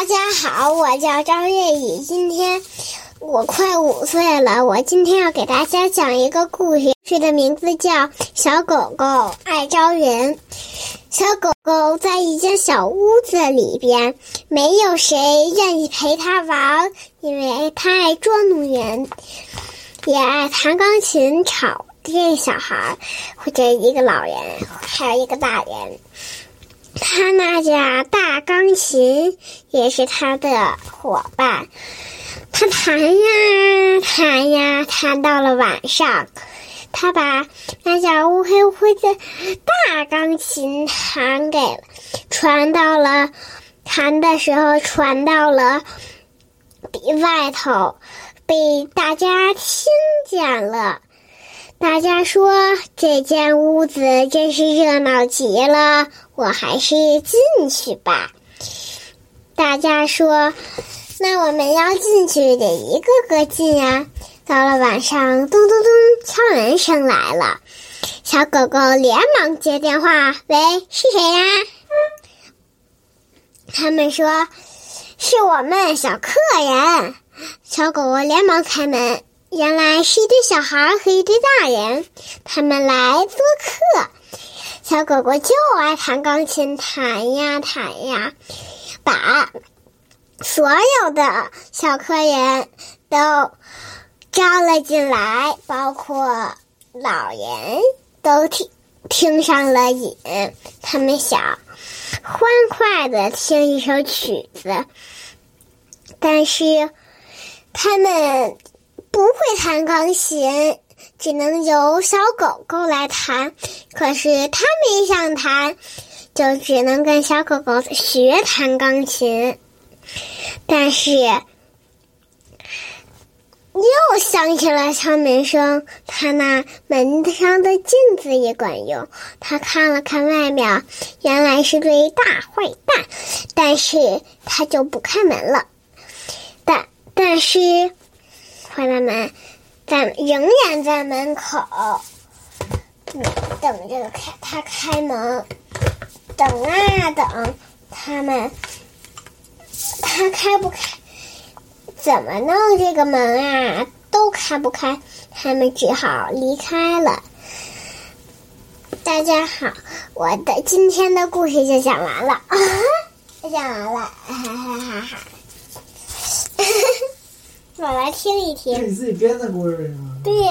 大家好，我叫张月雨，今天我快五岁了。我今天要给大家讲一个故事，故事的名字叫《小狗狗爱招人》。小狗狗在一间小屋子里边，没有谁愿意陪它玩，因为它爱捉弄人，也爱弹钢琴，吵这小孩或者一个老人，还有一个大人。他那架大钢琴也是他的伙伴，他弹呀弹呀，弹到了晚上，他把那架乌黑乌黑的大钢琴弹给传到了，弹的时候传到了外头，被大家听见了。大家说这间屋子真是热闹极了，我还是进去吧。大家说，那我们要进去得一个个进呀。到了晚上，咚咚咚，敲门声来了。小狗狗连忙接电话：“喂，是谁呀？”他们说：“是我们小客人。”小狗狗连忙开门。原来是一对小孩和一对大人，他们来做客。小狗狗就爱弹钢琴，弹呀弹呀，把所有的小客人都招了进来，包括老人都听听上了瘾。他们想欢快的听一首曲子，但是他们。不会弹钢琴，只能由小狗狗来弹。可是它没想弹，就只能跟小狗狗学弹钢琴。但是又响起了敲门声，他那门上的镜子也管用。他看了看外面，原来是对大坏蛋，但是他就不开门了。但但是。坏蛋们在仍然在门口，等着开他开门，等啊等，他们他开不开？怎么弄这个门啊？都开不开，他们只好离开了。大家好，我的今天的故事就讲完了啊，讲完了，哈哈哈哈。我来听一听。这你自己编的故事吗？对呀。